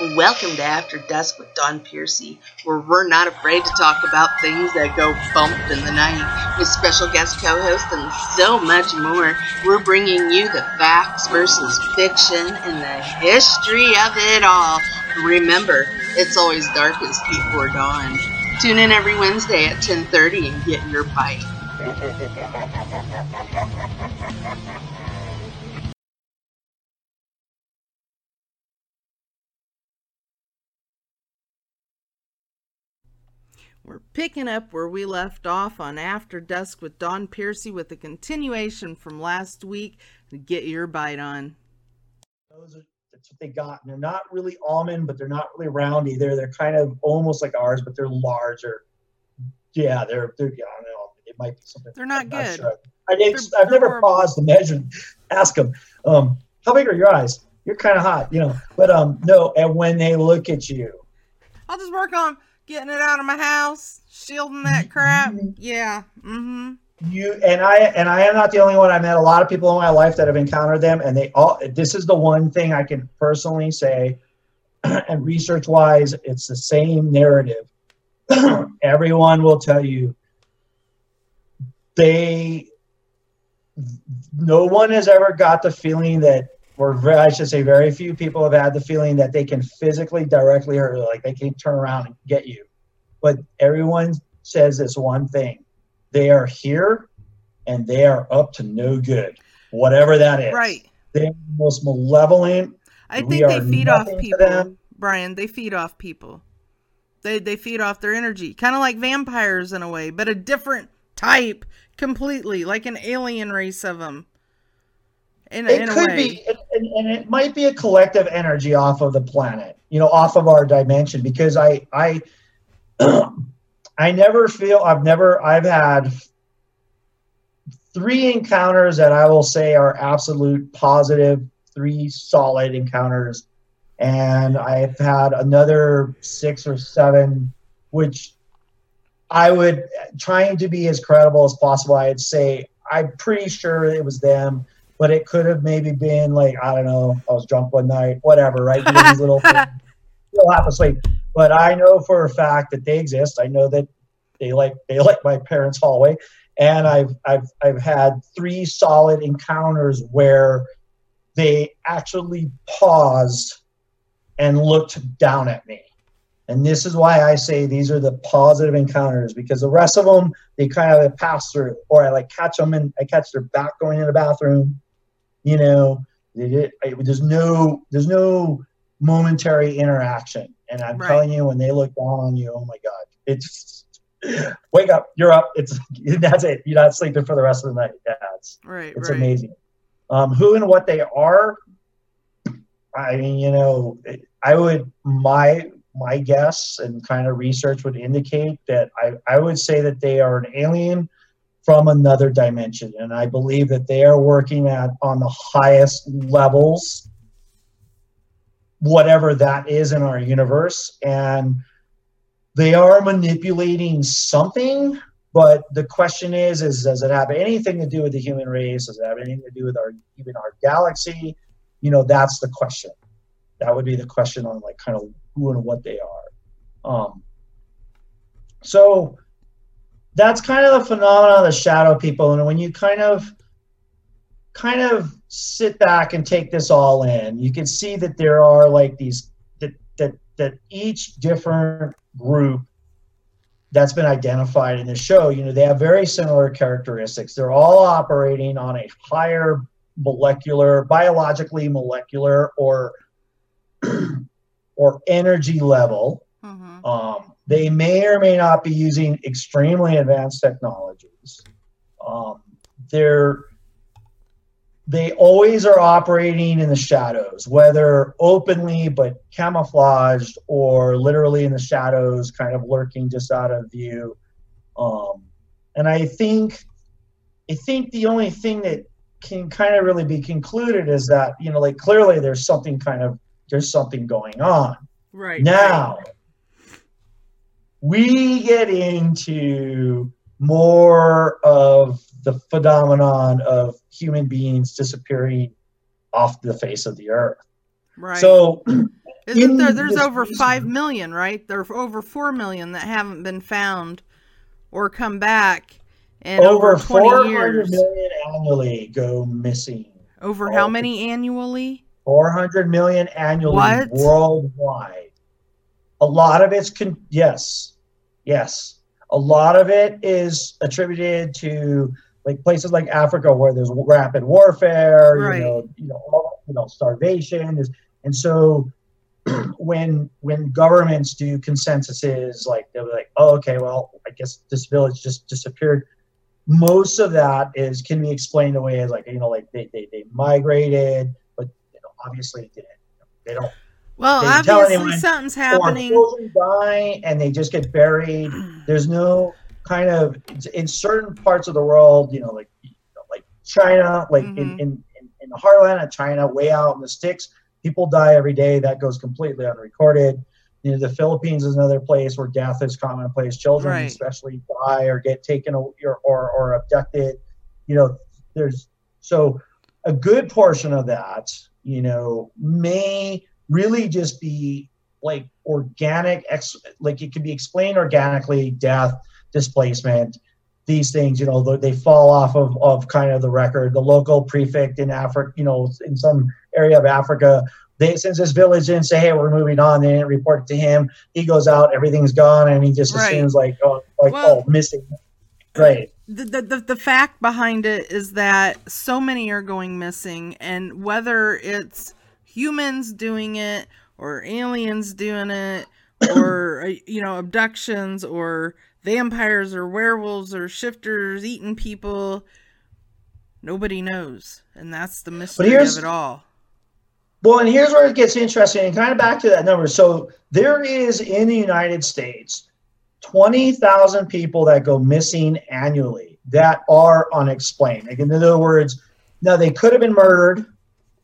Welcome to After Dusk with Dawn Piercy, where we're not afraid to talk about things that go bump in the night, with special guest co hosts and so much more. We're bringing you the facts versus fiction and the history of it all. Remember, it's always darkest before dawn. Tune in every Wednesday at 10:30 and get your bite. We're picking up where we left off on After Dusk with Dawn Piercy with a continuation from last week. Get your bite on. Those are, that's what they got. And they're not really almond, but they're not really round either. They're kind of almost like ours, but they're larger. Yeah, they're they're. Yeah, I don't know. It might be something. They're not I'm good. sure. I, they're never horrible. paused to measure. Ask them, um, how big are your eyes? You're kind of hot, you know. But um, no. And when they look at you, I'll just work on getting it out of my house, shielding that crap. Yeah. Mm-hmm. you and I and I am not the only one. I met a lot of people in my life that have encountered them, and they all. This is the one thing I can personally say, and research wise, it's the same narrative. Everyone will tell you they. No one has ever got the feeling that, or I should say, very few people have had the feeling that they can physically directly hurt, you, like they can turn around and get you. But everyone says this one thing they are here and they are up to no good, whatever that is. Right. They're the most malevolent. I think they feed off people. Brian. They feed off people. They they feed off their energy, kind of like vampires in a way, but a different type completely, like an alien race of them. In, It in could be, and, and it might be a collective energy off of the planet, you know, off of our dimension. Because I, I, I never feel I've never I've had three encounters that I will say are absolute positive, three solid encounters, and I've had another six or seven, which I would trying to be as credible as possible. I'd say I'm pretty sure it was them, but it could have maybe been like I don't know. I was drunk one night, whatever. Right? These little things. You'll have sleep. But I know for a fact that they exist. I know that they like they like my parents' hallway, and I've I've I've had three solid encounters where they actually paused and looked down at me. And this is why I say these are the positive encounters because the rest of them they kind of pass through, or I like catch them and I catch their back going in the bathroom. You know, there's no there's no momentary interaction, and I'm Right. telling you, when they look down on you, oh my god, it's wake up, you're up. It's that's it. You're not sleeping for the rest of the night. Yeah, it's right, it's right. amazing. Um, who and what they are, I mean, you know, I would my my guess and kind of research would indicate that I, I would say that they are an alien from another dimension, and I believe that they are working at on the highest levels, whatever that is in our universe, and they are manipulating something but the question is, is does it have anything to do with the human race? Does it have anything to do with our even our galaxy? You know, that's the question. That would be the question on like kind of who and what they are. Um, so that's kind of the phenomenon of the shadow people, and when you kind of kind of sit back and take this all in, you can see that there are like these that that that each different group that's been identified in the show, you know, they have very similar characteristics. They're all operating on a higher molecular, biologically molecular or or energy level. Mhm. Um, they may or may not be using extremely advanced technologies. Um, they're they always are operating in the shadows, whether openly but camouflaged or literally in the shadows, kind of lurking just out of view. Um, and I think, I think the only thing that can kind of really be concluded is that you know, like clearly there's something kind of there's something going on. Right. Now, we get into more of the phenomenon of human beings disappearing off the face of the earth. Right. So, Isn't there, there's over five million, right? There's over four million that haven't been found or come back in over, over 20 years. million annually go missing. Over how many annually? 400 million annually what? worldwide. A lot of it's con- yes, yes. A lot of it is attributed to like places like Africa where there's rapid warfare, right. you know, you know, you know, starvation, and so when when governments do consensuses, like they'll be like, oh, okay, well, I guess this village just disappeared. Most of that is can be explained away as like you know, like they they, they migrated, but you know, obviously they, they don't. Well, obviously something's happening. Children die and they just get buried. There's no kind of in certain parts of the world, you know, like you know, like China, like mm-hmm. in, in in the heartland of China, way out in the sticks people die every day. That goes completely unrecorded. You know, the Philippines is another place where death is commonplace. Children, right. especially, die or get taken or, or or abducted. You know, there's so a good portion of that, you know, may really just be like organic, ex- like it can be explained organically, death, displacement, these things, you know, they fall off of, of kind of the record. The local prefect in Africa, you know, in some area of Africa, they since this village didn't say, "Hey, we're moving on," they didn't report it to him. He goes out, everything's gone, and he just right. assumes like, oh, like well, oh, missing. Right. The, the the fact behind it is that so many are going missing, and whether it's humans doing it or aliens doing it or uh, you know abductions or vampires or werewolves or shifters eating people. Nobody knows and that's the mystery of it all. Well and here's where it gets interesting and kind of back to that number. So there is in the united states 20000 people that go missing annually that are unexplained. Like in other words now they could have been murdered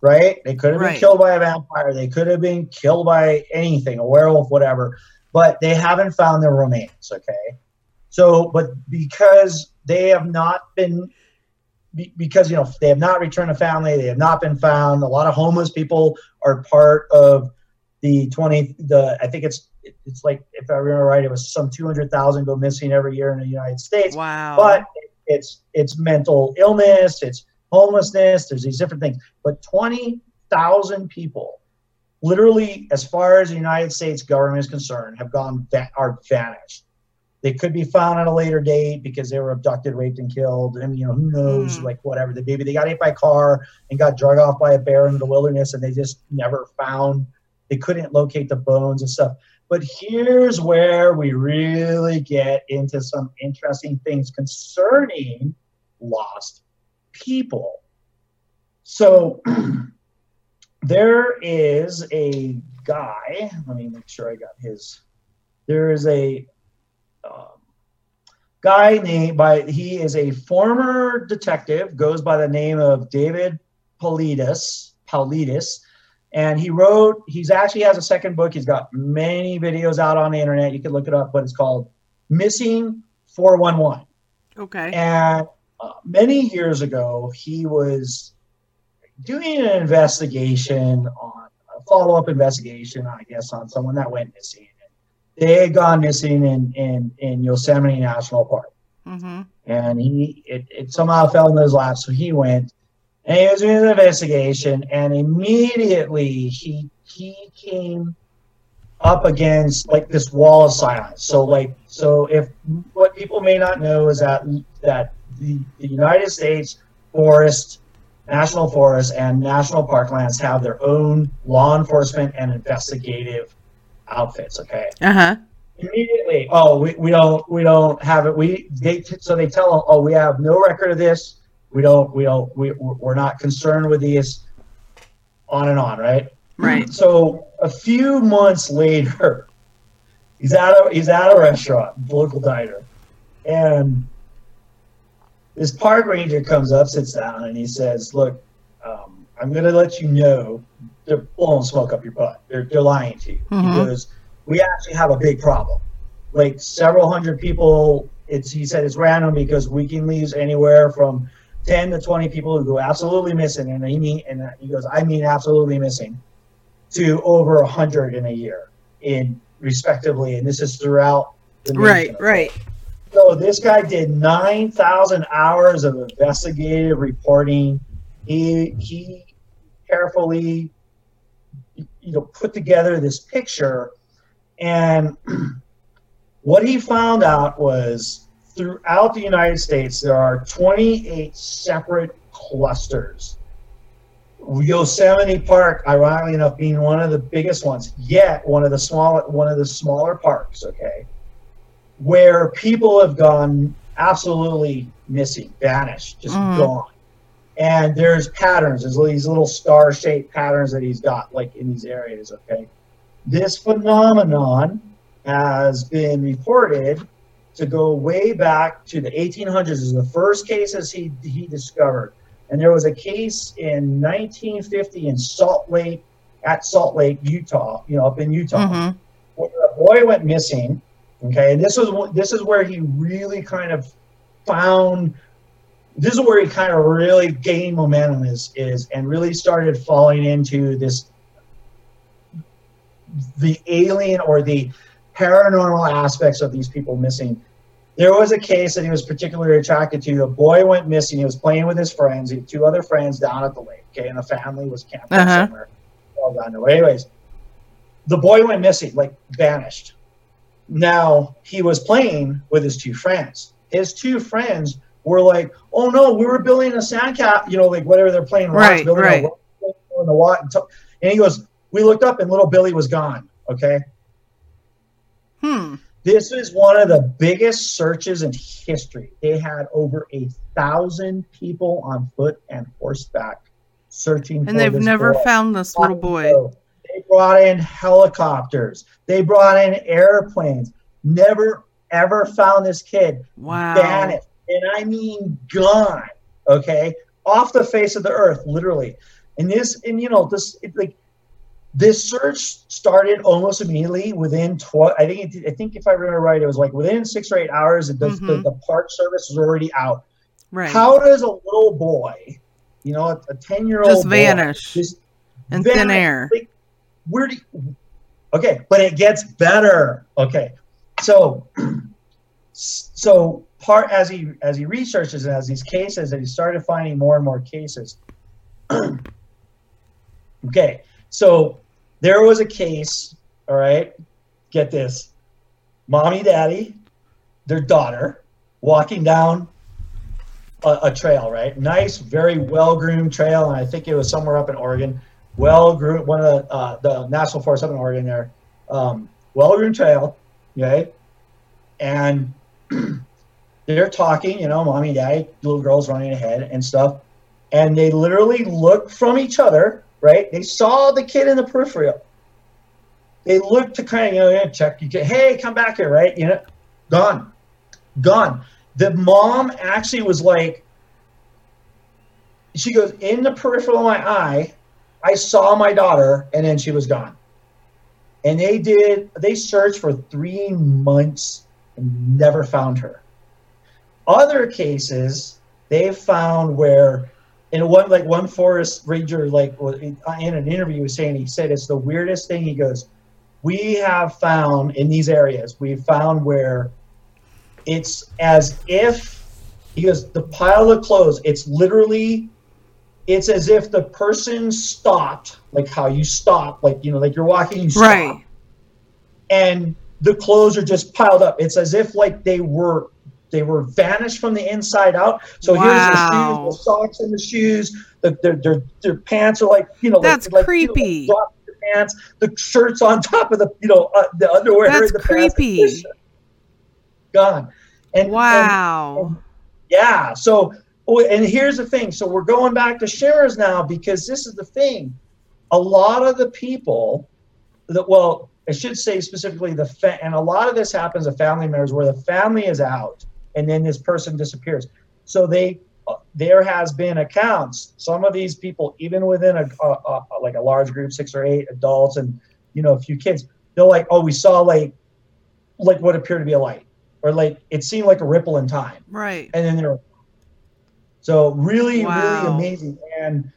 right they could have right. been killed by a vampire they could have been killed by anything a werewolf whatever but they haven't found their remains okay so, but because they have not been, because you know they have not returned to family, they have not been found. A lot of homeless people are part of the twenty. The I think it's it's like if I remember right, it was some two hundred thousand go missing every year in the United States. Wow! But it's it's mental illness, it's homelessness. There's these different things, but twenty thousand people literally as far as the united states government is concerned have gone that are vanished they could be found at a later date because they were abducted, raped, and killed. I mean, you know, who knows? Mm. Like whatever. The maybe they got hit by a car and got drug off by a bear in the wilderness, and they just never found. They couldn't locate the bones and stuff. But here's where we really get into some interesting things concerning lost people. So there is a guy. Let me make sure I got his. There is a um, guy named by he is a former detective, goes by the name of David Paulides. Paulides, and he wrote. He's actually has a second book. He's got many videos out on the internet. You can look it up, but it's called Missing Four One One. Okay. And uh, many years ago, he was doing an investigation on a follow up investigation, I guess, on someone that went missing they had gone missing in in, in Yosemite National Park, mm-hmm. and he it, it somehow fell in his lap, so he went and he was doing an investigation, and immediately he he came up against like this wall of silence. So like so if what people may not know is that that the, the United States Forest National Forests and National Parklands have their own law enforcement and investigative outfits. Okay. Uh huh. Immediately, oh, we, we don't we don't have it. We they so they tell them, oh, we have no record of this. We don't we don't we we're not concerned with these. On and on, right? Right. So a few months later, he's at a he's at a restaurant, local diner, and this park ranger comes up, sits down, and he says, "Look, um, I'm going to let you know they're blowing smoke up your butt. They're, they're lying to you mm-hmm. because we actually have a big problem. Like several hundred people, it's he said it's random because we can lose anywhere from 10 to 20 people who go absolutely missing. And he mean, and he goes, I mean, absolutely missing. to over 100 in a year in respectively and this is throughout the Right, right. So this guy did 9,000 hours of investigative reporting. He he carefully you know put together this picture and what he found out was throughout the United States there are 28 separate clusters. Yosemite Park, ironically enough, being one of the biggest ones, yet one of the smaller one of the smaller parks, okay where people have gone absolutely missing, vanished, just Mhm. gone. And there's patterns, there's these little star shaped patterns that he's got, like in these areas, okay? This phenomenon has been reported to go way back to the 1800s. Is the first cases he, he discovered. And there was a case in 1950 in Salt Lake, at Salt Lake, Utah, you know, up in Utah Mhm. where a boy went missing. Okay, and this was one- this is where he really kind of found. This is where he kind of really gained momentum is is and really started falling into this the alien or the paranormal aspects of these people missing. There was a case that he was particularly attracted to. A boy went missing. He was playing with his friends. He had two other friends down at the lake. Okay, and the family was camping Uh-huh. somewhere. There. Anyways, the boy went missing, like vanished. Now he was playing with his two friends. His two friends were like, "Oh no, we were building a sand cap, you know, like whatever they're playing, rocks, Right, a right. in the water." And he goes, "We looked up, and little Billy was gone." Okay, Hmm. this is one of the biggest searches in history. They had over a thousand people on foot and horseback searching. for And they've never boy. found this little boy. They brought in helicopters. They brought in airplanes. Never ever found this kid. Wow. Vanished. And I mean gone. Okay? Off the face of the earth, literally. And this, and you know, this it, like this search started almost immediately within 12 i think it, i think if i remember right it was like within six or eight hours the, the, Mhm. the park service was already out Right. how does a little boy you know a 10 year old Just vanish just in thin air. Like, where do you, okay but it gets better. Okay. So so part as he as he researches and as these cases and he started finding more and more cases. Okay. So there was a case all right get this mommy daddy their daughter walking down a, a trail right? Nice very well groomed trail and i think it was somewhere up in oregon well groomed one of the uh, the national forest up in oregon there um, well groomed trail okay and they're talking you know mommy and daddy little girls running ahead and stuff. And they literally look from each other right? They saw the kid in the peripheral. They looked to kind of you know check you get hey come back here right? You know gone gone. The mom actually was like she goes in the peripheral of my eye i saw my daughter and then she was gone. And they did they searched for three months and never found her. Other cases they've found where in one like one forest ranger like uh, in an interview was saying he said it's the weirdest thing he goes we have found in these areas we've found where it's as if he goes the pile of clothes it's literally it's as if the person stopped like how you stop like you know like you're walking you stop Right. and the clothes are just piled up it's as if like they were they were vanished from the inside out so Wow. here's the shoes the socks and the shoes the, their, their, their pants are like you know like- That's like, you know, creepy. the pants the shirts on top of the you know uh, the underwear That's and the pants, creepy. gone and and- Wow. yeah. So, oh, and here's the thing. So we're going back to shares now because this is the thing. A lot of the people that, well, I should say specifically the, fa- and a lot of this happens to family members where the family is out and then this person disappears. So they, there has been accounts. Some of these people, even within a, a, a like a large group, six or eight adults and you know a few kids, they're like, oh, we saw like, like what appeared to be a light, or like it seemed like a ripple in time Right. and then they're so really Wow. really amazing and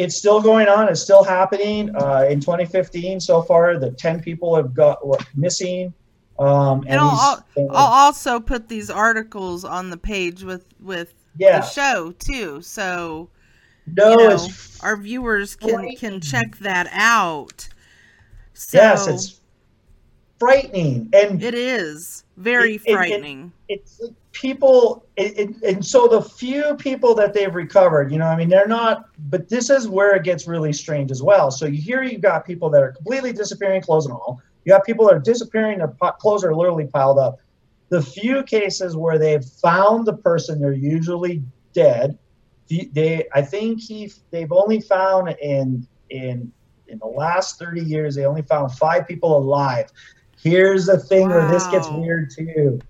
it's still going on. It's still happening. Uh, in 2015, so far, the 10 people have got what, missing. Um, and, and I'll, I'll, I'll, also put these articles on the page with with yeah. the show too. So no, you know, our viewers can can check that out. So, yes, it's frightening, and it is very it, frightening. It, it, it's people, and so the few people that they've recovered, you know, I mean, they're not. But this is where it gets really strange as well. So you hear you've got people that are completely disappearing, clothes and all. You got people that are disappearing, their clothes are literally piled up. The few cases where they've found the person, they're usually dead. They, I think he, they've only found in in in the last 30 years, they only found five people alive. Here's the thing wow. where this gets weird too.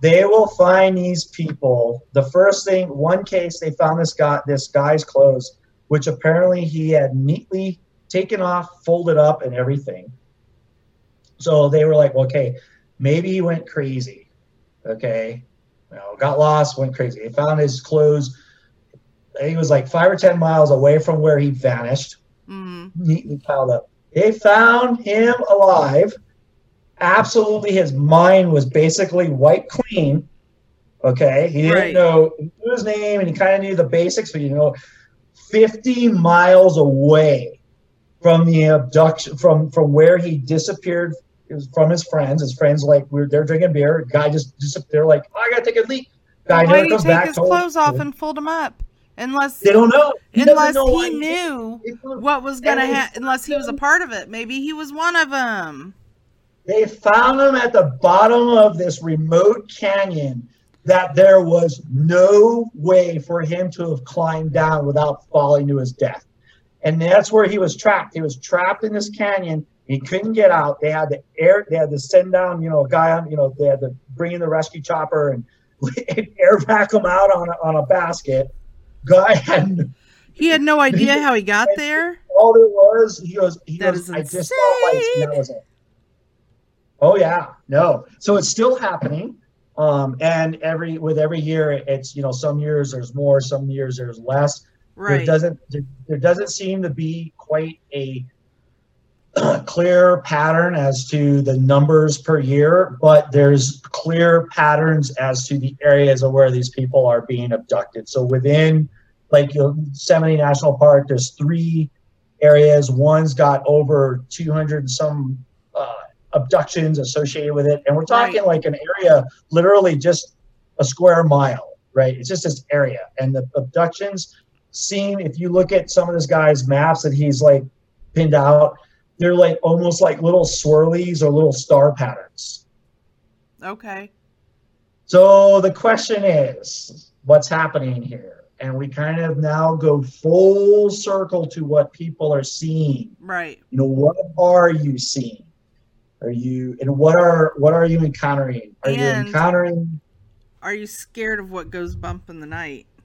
They will find these people. The first thing, one case, they found this guy, this guy's clothes, which apparently he had neatly taken off, folded up, and everything. So they were like, okay, maybe he went crazy. Okay, you know, got lost, went crazy. They found his clothes. He was like five or ten miles away from where he vanished mm. neatly piled up. They found him alive. Absolutely, his mind was basically wiped clean. Okay, he didn't right. know his name and he kind of knew the basics, but you know, 50 miles away from the abduction, from from where he disappeared from his friends. His friends like we are they're drinking beer. Guy just disappeared. Like oh, I gotta take a leak. Guy well, he take back, his clothes off and fold them up? unless they don't know. He unless know he knew what was gonna happen. Unless he was a part of it, maybe he was one of them. They found him at the bottom of this remote canyon that there was no way for him to have climbed down without falling to his death. And that's where he was trapped. He was trapped in this canyon. He couldn't get out. They had to air. They had to send down, you know, a guy on. You know, they had to bring in the rescue chopper and air vac him out on a, on a basket guy had he had no idea how he got there. All it was, he goes, he that goes, I just saw lights, that was it. Oh yeah, no. So it's still happening, um, and every with every year, it's you know some years there's more, some years there's less. Right. There doesn't there, doesn't seem to be quite a clear pattern as to the numbers per year, but there's clear patterns as to the areas of where these people are being abducted. So within like Yosemite National Park, there's three areas. One's got over 200 and some abductions associated with it, and we're talking right. like an area literally just a square mile, right? It's just this area, and the abductions seem. If you look at some of this guy's maps that he's like pinned out, they're like almost like little swirlies or little star patterns. Okay. So the question is, what's happening here? and we kind of now go full circle to what people are seeing. Right. You know, what are you seeing? Are you and what are what are you encountering? Are and you encountering Are you scared of what goes bump in the night?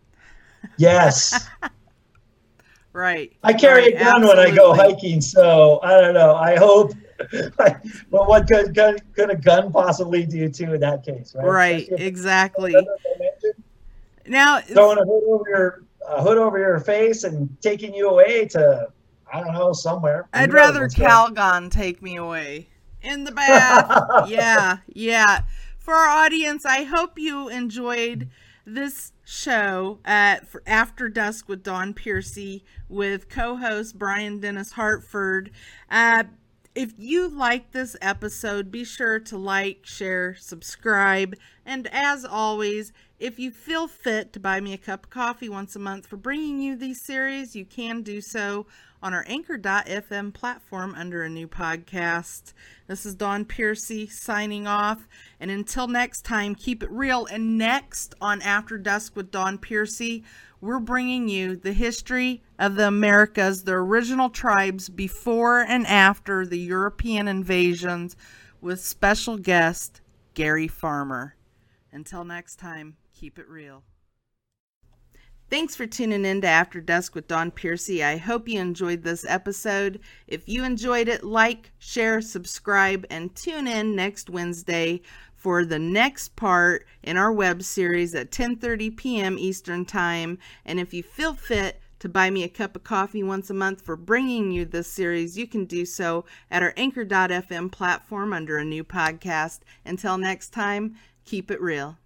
Yes. right. I carry right, a gun absolutely. when I go hiking, so I don't know. I hope but what could, could, could a gun possibly do too in that case, right? Right, exactly. Now throwing a hood over your a hood over your face and taking you away to I don't know somewhere. I'd rather Calgon take me away in the bath. yeah, yeah. For our audience, I hope you enjoyed this show at After Dusk with Dawn Piercy with co-host Brian Dennis Hartford. Uh, if you like this episode, be sure to like, share, subscribe, and as always, if you feel fit to buy me a cup of coffee once a month for bringing you these series, you can do so on our anchor.fm platform under a new podcast. This is Dawn Piercy signing off. And until next time, keep it real. And next on After Dusk with Dawn Piercy, we're bringing you the history of the Americas, the original tribes before and after the European invasions, with special guest Gary Farmer. Until next time, keep it real. Thanks for tuning in to After Dusk with Dawn Piercy. I hope you enjoyed this episode. If you enjoyed it, like, share, subscribe, and tune in next Wednesday for the next part in our web series at 10:30 p.m. Eastern Time. And if you feel fit to buy me a cup of coffee once a month for bringing you this series, you can do so at our anchor.fm platform under a new podcast. Until next time, keep it real.